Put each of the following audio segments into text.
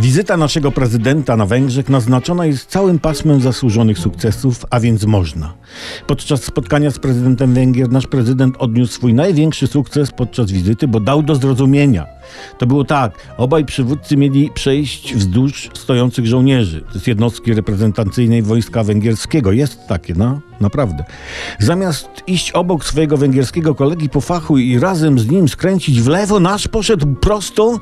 Wizyta naszego prezydenta na Węgrzech naznaczona jest całym pasmem zasłużonych sukcesów, a więc można. Podczas spotkania z prezydentem Węgier nasz prezydent odniósł swój największy sukces podczas wizyty, bo dał do zrozumienia. To było tak, obaj przywódcy mieli przejść wzdłuż stojących żołnierzy. Jest jednostki reprezentacyjnej wojska węgierskiego. Jest takie, no, naprawdę. Zamiast iść obok swojego węgierskiego kolegi po fachu i razem z nim skręcić w lewo, nasz poszedł prosto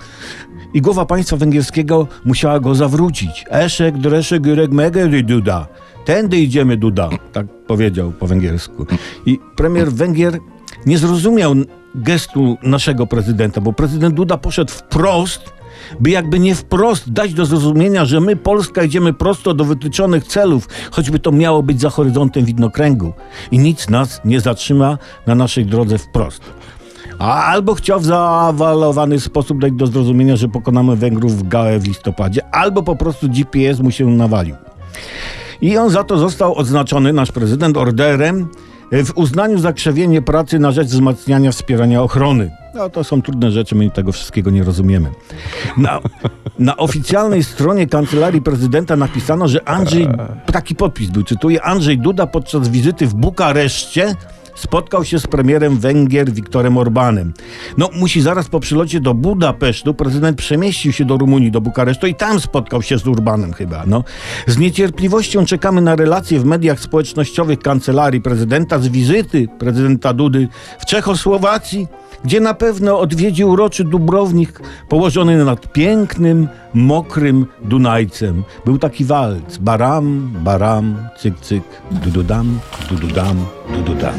i głowa państwa węgierskiego musiała go zawrócić. Eszek, dreszek, gyrek, megery, duda. Tędy idziemy, duda. Tak powiedział po węgiersku. I premier Węgier nie zrozumiał gestu naszego prezydenta, bo prezydent Duda poszedł wprost, by jakby nie wprost dać do zrozumienia, że my, Polska, idziemy prosto do wytyczonych celów, choćby to miało być za horyzontem widnokręgu. I nic nas nie zatrzyma na naszej drodze wprost. Albo chciał w zaawalowany sposób dać do zrozumienia, że pokonamy Węgrów w Gałę w listopadzie, albo po prostu GPS mu się nawalił. I on za to został odznaczony, nasz prezydent, orderem w uznaniu za krzewienie pracy na rzecz wzmacniania wspierania ochrony. No to są trudne rzeczy, my tego wszystkiego nie rozumiemy. Na, na oficjalnej stronie kancelarii prezydenta napisano, że Andrzej, taki podpis był, cytuję, Andrzej Duda podczas wizyty w Bukareszcie spotkał się z premierem Węgier Viktorem Orbanem. No, musi zaraz po przylocie do Budapesztu prezydent przemieścił się do Rumunii, do Bukaresztu i tam spotkał się z Urbanem chyba. No. Z niecierpliwością czekamy na relacje w mediach społecznościowych kancelarii prezydenta z wizyty prezydenta Dudy w Czechosłowacji, gdzie na pewno odwiedzi uroczy Dubrownik położony nad pięknym, mokrym Dunajcem. Był taki walc. Baram, baram, cyk, cyk, dududam, dududam, dududam.